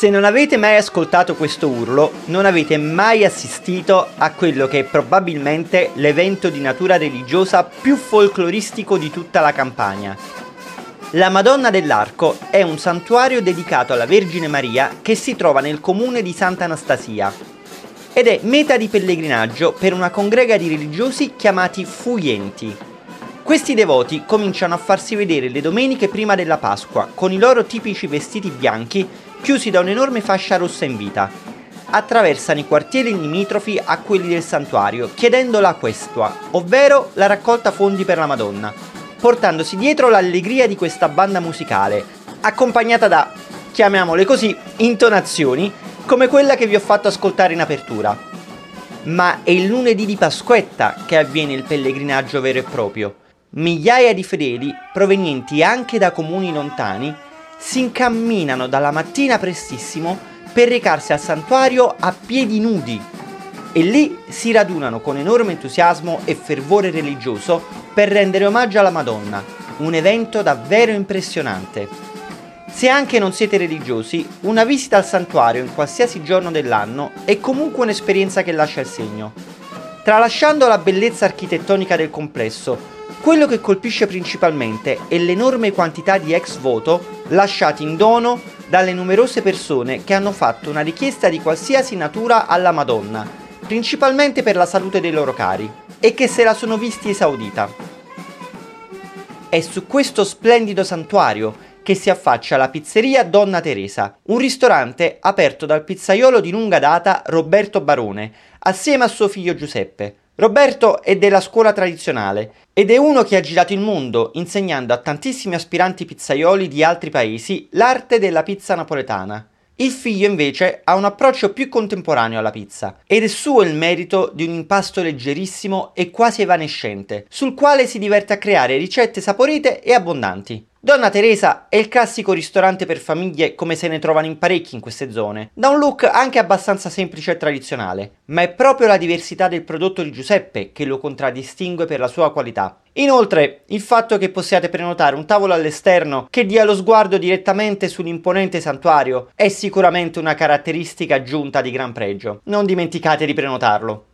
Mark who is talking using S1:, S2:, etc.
S1: Se non avete mai ascoltato questo urlo, non avete mai assistito a quello che è probabilmente l'evento di natura religiosa più folcloristico di tutta la campagna. La Madonna dell'Arco è un santuario dedicato alla Vergine Maria che si trova nel comune di Santa Anastasia ed è meta di pellegrinaggio per una congrega di religiosi chiamati Fuyenti. Questi devoti cominciano a farsi vedere le domeniche prima della Pasqua con i loro tipici vestiti bianchi chiusi da un'enorme fascia rossa in vita. Attraversano i quartieri limitrofi a quelli del santuario, chiedendo la questua, ovvero la raccolta fondi per la Madonna, portandosi dietro l'allegria di questa banda musicale, accompagnata da, chiamiamole così, intonazioni come quella che vi ho fatto ascoltare in apertura. Ma è il lunedì di Pasquetta che avviene il pellegrinaggio vero e proprio. Migliaia di fedeli, provenienti anche da comuni lontani, si incamminano dalla mattina prestissimo per recarsi al santuario a piedi nudi e lì si radunano con enorme entusiasmo e fervore religioso per rendere omaggio alla Madonna, un evento davvero impressionante. Se anche non siete religiosi, una visita al santuario in qualsiasi giorno dell'anno è comunque un'esperienza che lascia il segno. Tralasciando la bellezza architettonica del complesso, quello che colpisce principalmente è l'enorme quantità di ex voto lasciati in dono dalle numerose persone che hanno fatto una richiesta di qualsiasi natura alla Madonna, principalmente per la salute dei loro cari, e che se la sono visti esaudita. È su questo splendido santuario che si affaccia la pizzeria Donna Teresa, un ristorante aperto dal pizzaiolo di lunga data Roberto Barone, assieme a suo figlio Giuseppe, Roberto è della scuola tradizionale ed è uno che ha girato il mondo insegnando a tantissimi aspiranti pizzaioli di altri paesi l'arte della pizza napoletana. Il figlio invece ha un approccio più contemporaneo alla pizza ed è suo il merito di un impasto leggerissimo e quasi evanescente, sul quale si diverte a creare ricette saporite e abbondanti. Donna Teresa è il classico ristorante per famiglie come se ne trovano in parecchi in queste zone, da un look anche abbastanza semplice e tradizionale, ma è proprio la diversità del prodotto di Giuseppe che lo contraddistingue per la sua qualità. Inoltre, il fatto che possiate prenotare un tavolo all'esterno che dia lo sguardo direttamente sull'imponente santuario è sicuramente una caratteristica aggiunta di gran pregio. Non dimenticate di prenotarlo.